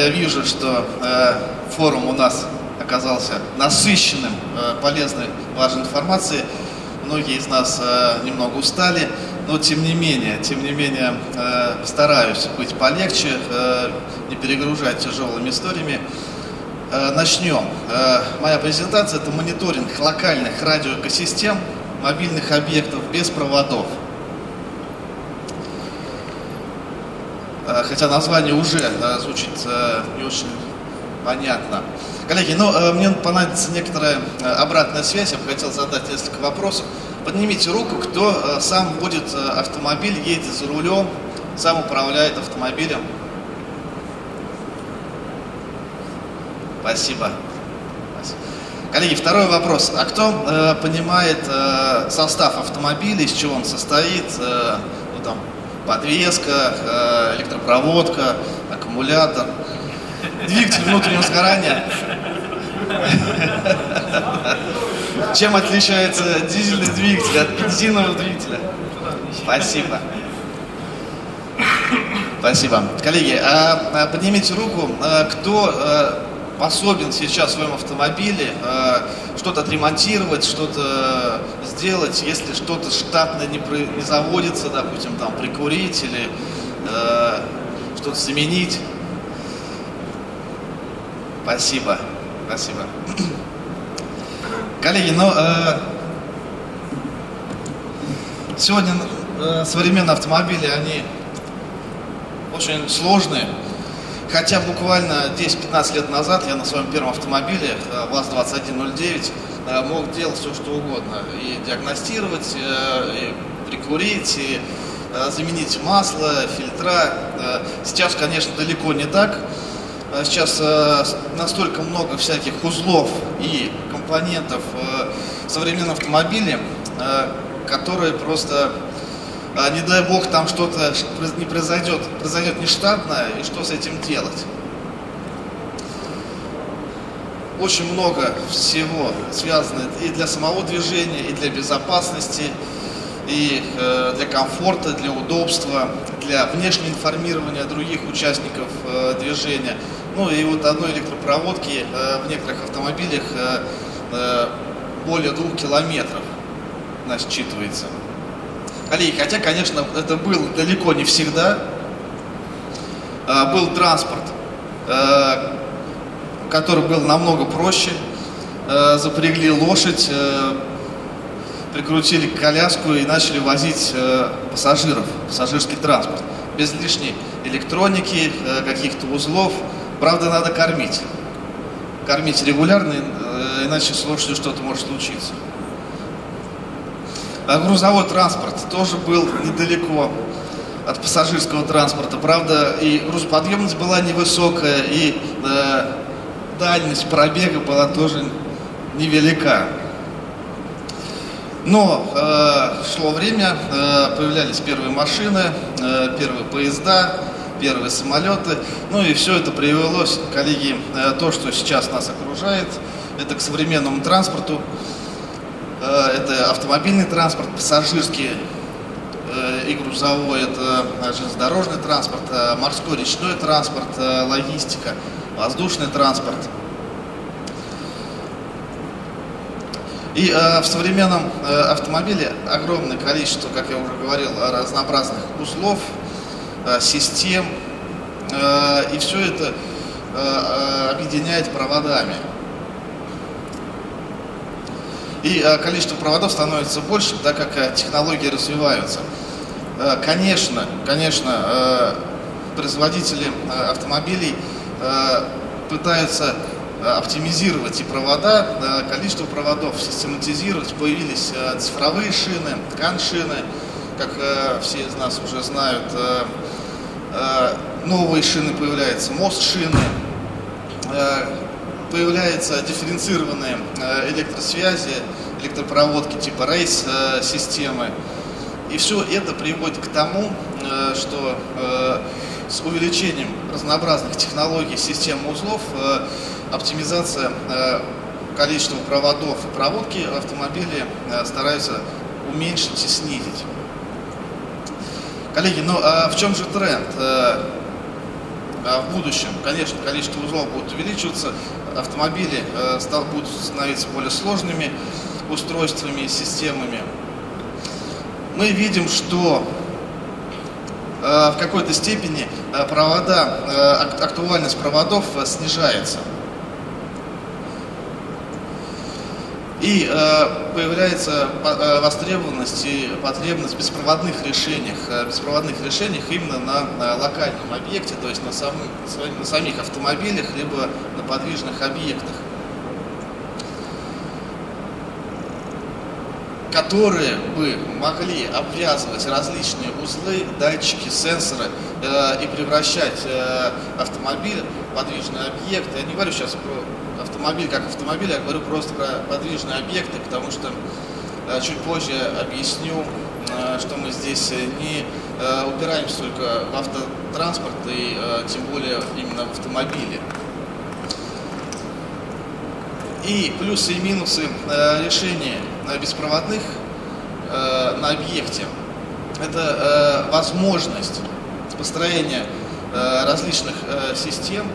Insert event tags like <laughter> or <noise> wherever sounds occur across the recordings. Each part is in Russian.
я вижу, что э, форум у нас оказался насыщенным, э, полезной, важной информацией. Многие из нас э, немного устали, но тем не менее, тем не менее, э, стараюсь быть полегче, э, не перегружать тяжелыми историями. Э, начнем. Э, моя презентация – это мониторинг локальных радиоэкосистем мобильных объектов без проводов. Хотя название уже э, звучит э, не очень понятно. Коллеги, ну, мне понадобится некоторая обратная связь. Я бы хотел задать несколько вопросов. Поднимите руку, кто сам водит автомобиль, едет за рулем, сам управляет автомобилем. Спасибо. Коллеги, второй вопрос. А кто э, понимает э, состав автомобиля, из чего он состоит? Э, ну, там, подвеска, э, электропроводка, аккумулятор, двигатель внутреннего сгорания. Чем отличается дизельный двигатель от бензинового двигателя? Спасибо. Спасибо. Коллеги, а, а поднимите руку, а, кто способен сейчас в своем автомобиле что-то отремонтировать, что-то сделать, если что-то штатно не, про, не заводится, допустим, там прикурить или э, что-то заменить. Спасибо, спасибо. Коллеги, ну э, сегодня э, современные автомобили, они очень сложные. Хотя буквально 10-15 лет назад я на своем первом автомобиле э, ВАЗ-2109 э, мог делать все, что угодно. И диагностировать, э, и прикурить, и заменить масло, фильтра. Сейчас, конечно, далеко не так. Сейчас настолько много всяких узлов и компонентов в современном автомобиле, которые просто не дай бог там что-то не произойдет, произойдет нештатное, и что с этим делать? Очень много всего связано и для самого движения, и для безопасности, и э, для комфорта, для удобства, для внешнего информирования других участников э, движения. Ну и вот одной электропроводки э, в некоторых автомобилях более двух километров насчитывается. Коллеги, хотя, конечно, это было далеко не всегда. А, был транспорт, а, который был намного проще. А, запрягли лошадь, прикрутили коляску и начали возить пассажиров, пассажирский транспорт. Без лишней электроники, каких-то узлов. Правда, надо кормить. Кормить регулярно, иначе с лошадью что-то может случиться. А грузовой транспорт тоже был недалеко от пассажирского транспорта. Правда, и грузоподъемность была невысокая, и э, дальность пробега была тоже невелика. Но э, шло время, э, появлялись первые машины, э, первые поезда, первые самолеты. Ну и все это привело, коллеги, э, то, что сейчас нас окружает, это к современному транспорту. Э, это автомобильный транспорт, пассажирский э, и грузовой, это э, железнодорожный транспорт, морской речной транспорт, логистика, воздушный транспорт. И в современном автомобиле огромное количество, как я уже говорил, разнообразных узлов, систем, и все это объединяет проводами. И э, количество проводов становится больше, так как э, технологии развиваются. Э, конечно, конечно, производители автомобилей пытаются оптимизировать и провода, количество проводов систематизировать. Появились цифровые шины, ткань-шины, как все из нас уже знают. Новые шины появляются, мост-шины, появляются дифференцированные э, электросвязи, электропроводки типа рейс-системы. И все это приводит к тому, э, что э, с увеличением разнообразных технологий систем узлов оптимизация количества проводов и проводки автомобиля стараются уменьшить и снизить. Коллеги, ну а в чем же тренд? в будущем, конечно, количество узлов будет увеличиваться, автомобили будут становиться более сложными устройствами, системами. Мы видим, что в какой-то степени провода, актуальность проводов снижается. И э, появляется э, востребованность и потребность в беспроводных решениях, э, беспроводных решениях именно на, локальном объекте, то есть на, самих автомобилях, либо подвижных объектах, которые бы могли обвязывать различные узлы, датчики, сенсоры э, и превращать э, автомобиль в подвижный объект. Я не говорю сейчас про автомобиль как автомобиль, я говорю просто про подвижные объекты, потому что э, чуть позже объясню, э, что мы здесь не э, упираемся только в автотранспорт и тем более именно в автомобили. И плюсы и минусы решения беспроводных на объекте. Это возможность построения различных систем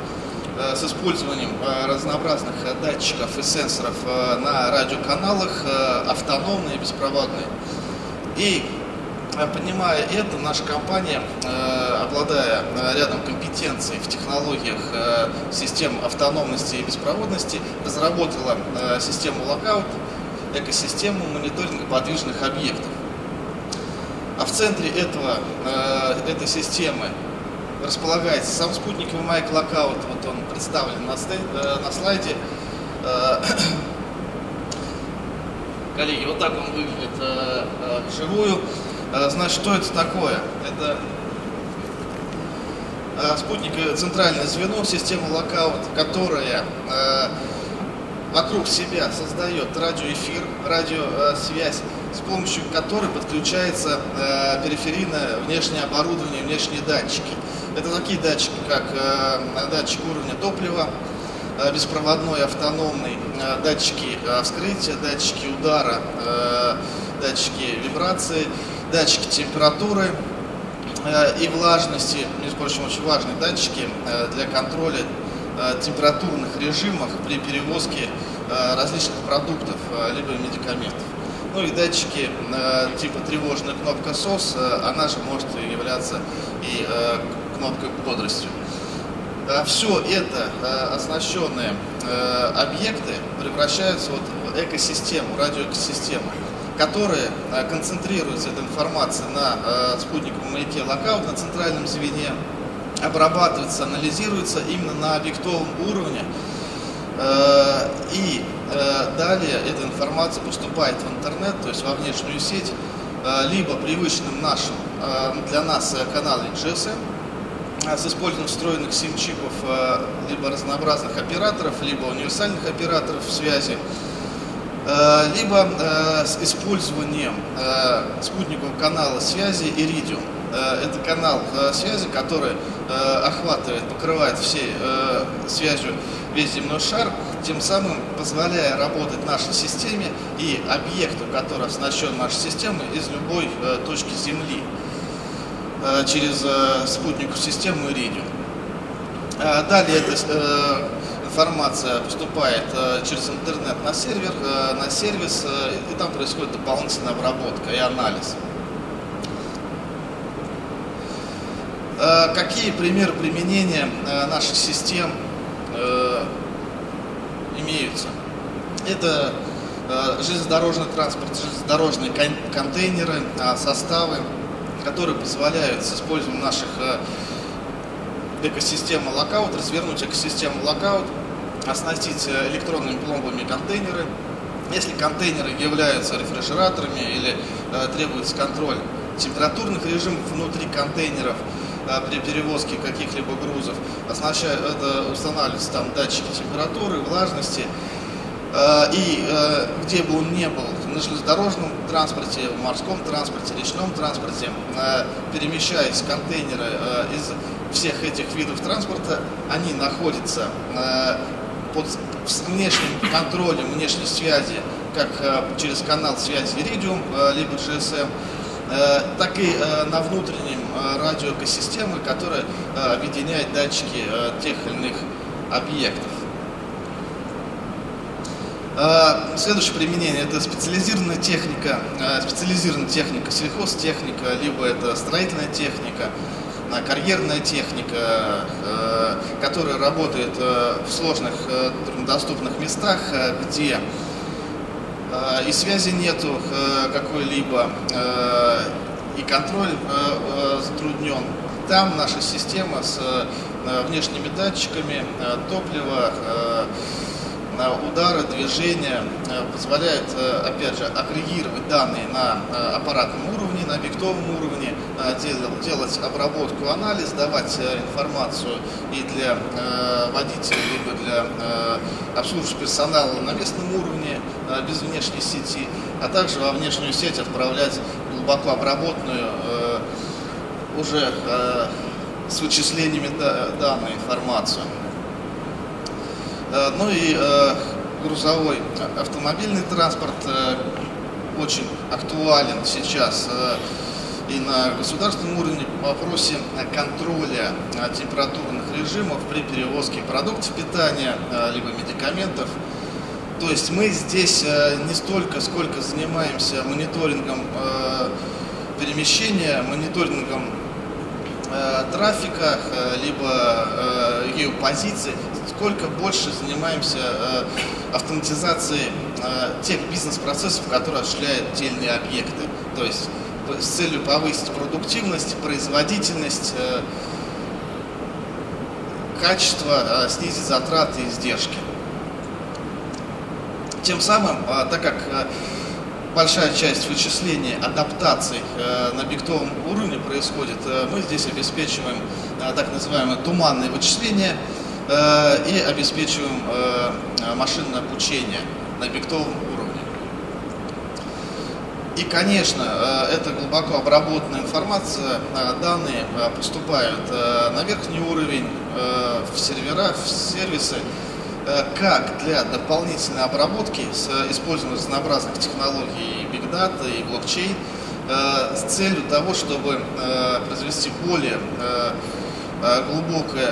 Э, с использованием э, разнообразных э, датчиков и сенсоров на радиоканалах, автономные, беспроводные. И понимая это, наша компания, обладая рядом компетенций в технологиях систем автономности и беспроводности, разработала систему Lockout, экосистему мониторинга подвижных объектов. А в центре этого, этой системы располагается сам спутниковый майк локаут, вот он представлен на, э, на слайде. Э, <coughs> коллеги, вот так он выглядит э, э, вживую. Э, значит, что это такое? Это э, спутник центральное звено системы локаут, которая э, вокруг себя создает радиоэфир, радиосвязь, с помощью которой подключается э, периферийное внешнее оборудование, внешние датчики. Это такие датчики, как э, датчик уровня топлива, э, беспроводной, автономный, э, датчики вскрытия, датчики удара, датчики вибрации, датчики температуры и влажности, между прочим, очень важные датчики для контроля температурных режимов при перевозке различных продуктов либо медикаментов. Ну и датчики типа тревожная кнопка SOS, она же может являться и кнопкой бодростью. Все это э, оснащенные э, объекты превращаются вот в экосистему, радиоэкосистему, которая э, концентрируется эта информация на спутниковом маяке локаут, на центральном звене, обрабатывается, анализируется именно на объектовом уровне. И далее эта информация поступает в интернет, то есть во внешнюю сеть, либо привычным нашим для нас каналом GSM, с использованием встроенных сим-чипов э, либо разнообразных операторов, либо универсальных операторов связи, э, либо э, с использованием спутникового канала связи Iridium. Это канал связи, который охватывает, покрывает всей связью весь земной шар, тем самым позволяя работать нашей системе и объекту, который оснащен нашей системой, из любой точки Земли. Э, через э, спутниковую систему. Э, далее эта информация поступает через интернет на сервер, на сервис, и там происходит дополнительная обработка и анализ. Какие примеры применения наших систем имеются? Это железнодорожный транспорт, железнодорожные контейнеры, составы, которые позволяют с использованием наших э, экосистемы локаут, развернуть экосистему локаут, оснастить э, электронными пломбами контейнеры. Если контейнеры являются рефрижераторами или э, требуется контроль температурных режимов внутри контейнеров э, при перевозке каких-либо грузов, оснащают, это устанавливаются там датчики температуры, влажности, Э, и э, где бы он ни был, на железнодорожном транспорте, в морском транспорте, речном транспорте, э, перемещаясь контейнеры из всех этих видов транспорта, они находятся под внешним контролем внешней связи, как через канал связи Iridium, либо GSM, так и на внутреннем радиоэкосистемы, которая объединяет датчики тех или иных объектов. Следующее применение это специализированная техника, специализированная техника, сельхозтехника, либо это строительная техника, карьерная техника, э, которая работает э, в сложных э, труднодоступных местах, где и связи нету какой-либо, и контроль затруднен. Там наша система с внешними датчиками топлива, удары, движения позволяет, опять же, агрегировать данные на аппаратном уровне, на объектовом уровне, делать обработку, анализ, давать информацию и для водителей, либо для обслуживающего персонала на местном уровне без внешней сети, а также во внешнюю сеть отправлять глубоко обработанную уже с вычислениями данную информацию. Ну и грузовой автомобильный транспорт очень актуален сейчас и на государственном уровне по вопросе контроля температурных режимов при перевозке продуктов питания, либо медикаментов. То есть мы здесь не столько, сколько занимаемся мониторингом перемещения, мониторингом трафика, либо геопозиции, сколько больше занимаемся автоматизацией тех бизнес-процессов, которые осуществляют иные объекты. То есть с целью повысить продуктивность, производительность, э, качество, э, снизить затраты и издержки. Тем самым, э, так как большая часть вычислений, адаптаций на объектовом уровне происходит, мы здесь обеспечиваем так называемое туманное вычисление и обеспечиваем машинное обучение на объектовом и, конечно, э, это глубоко обработанная информация, э, данные э, поступают на верхний уровень, в сервера, в сервисы, как для дополнительной обработки с использованием разнообразных технологий Big Data и блокчейн с целью того, чтобы произвести более Э, глубокий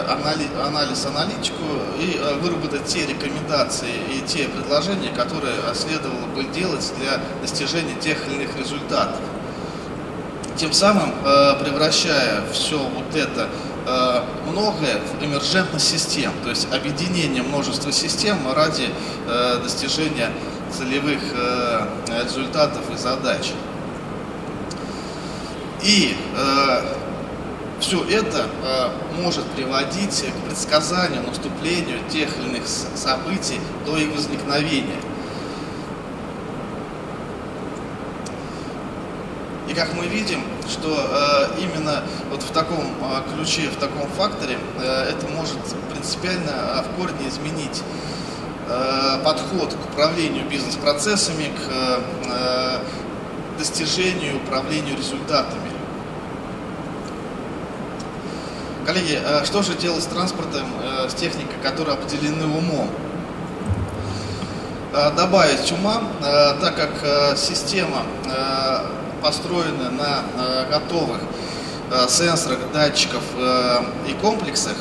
анализ, аналитику и э, выработать те рекомендации и те предложения, которые следовало бы делать для достижения тех или иных результатов. Тем самым э, превращая все вот это многое в эмержентность систем, то есть объединение множества систем ради достижения целевых результатов и задач. И все это э, может приводить к предсказанию, наступлению тех или иных событий до их возникновения. И как мы видим, что э, именно вот в таком э, ключе, в таком факторе э, это может принципиально э, в корне изменить э, подход к управлению бизнес-процессами, к э, достижению, управлению результатами. Коллеги, э, что же делать с транспортом, э, с техникой, которые определены умом? Э, добавить ума, так как система построена на готовых сенсорах, датчиков и комплексах,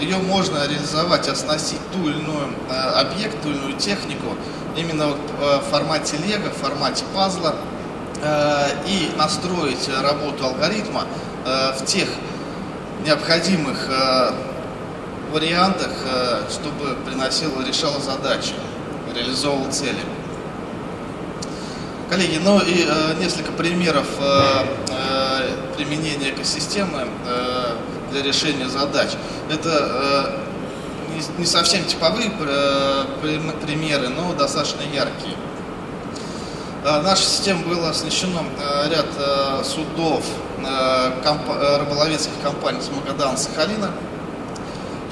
ее можно реализовать, оснастить ту или иную объект, ту или иную технику именно в формате лего, в формате пазла и настроить работу алгоритма в тех необходимых э, вариантах, э, чтобы приносило, решало задачи, реализовывал цели. Коллеги, ну и э, несколько примеров э, э, применения экосистемы э, для решения задач. Это э, не, не совсем типовые э, примеры, но достаточно яркие. Э, наша система была оснащена э, ряд э, судов рыболовецких компаний с Магадана, Сахалина.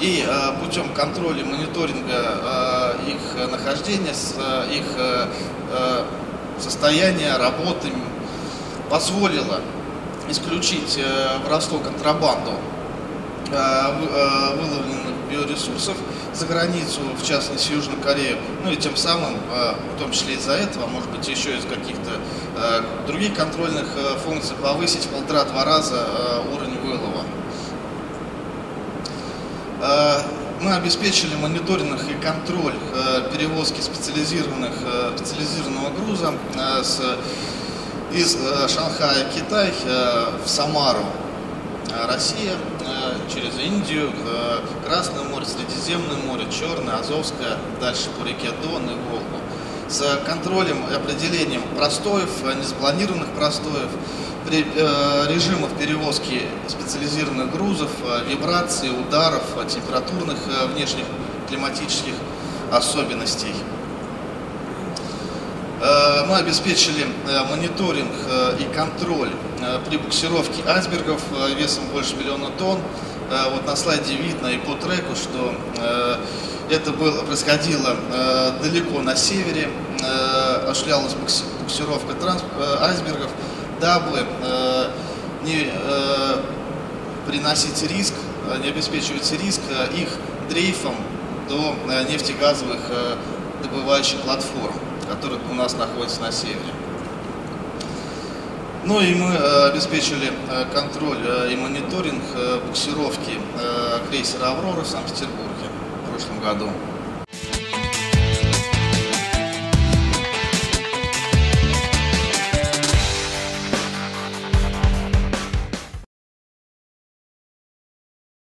И путем контроля, мониторинга их нахождения, их состояния, работы позволило исключить воровство контрабанду выловленных биоресурсов за границу, в частности Южную Корею, ну и тем самым, в том числе из-за этого, может быть еще из каких-то других контрольных функций повысить в полтора-два раза уровень вылова. Мы обеспечили мониторинг и контроль перевозки специализированных, специализированного груза с из э, Шанхая, Китай э, в Самару, э, Россия, через Индию, Красное море, Средиземное море, Черное, Азовское, дальше по реке Дон и Волгу. С контролем и определением простоев, незапланированных простоев, режимов перевозки специализированных грузов, вибраций, ударов, температурных внешних климатических особенностей. Э, мы обеспечили э, мониторинг э, и контроль при буксировке айсбергов весом больше миллиона тонн. Вот на слайде видно и по треку, что это было, происходило далеко на севере, осуществлялась буксировка транс, айсбергов, дабы не приносить риск, не обеспечивать риск их дрейфом до нефтегазовых добывающих платформ который у нас находится на севере. Ну и мы э, обеспечили э, контроль э, и мониторинг буксировки крейсера «Аврора» в Санкт-Петербурге в прошлом году.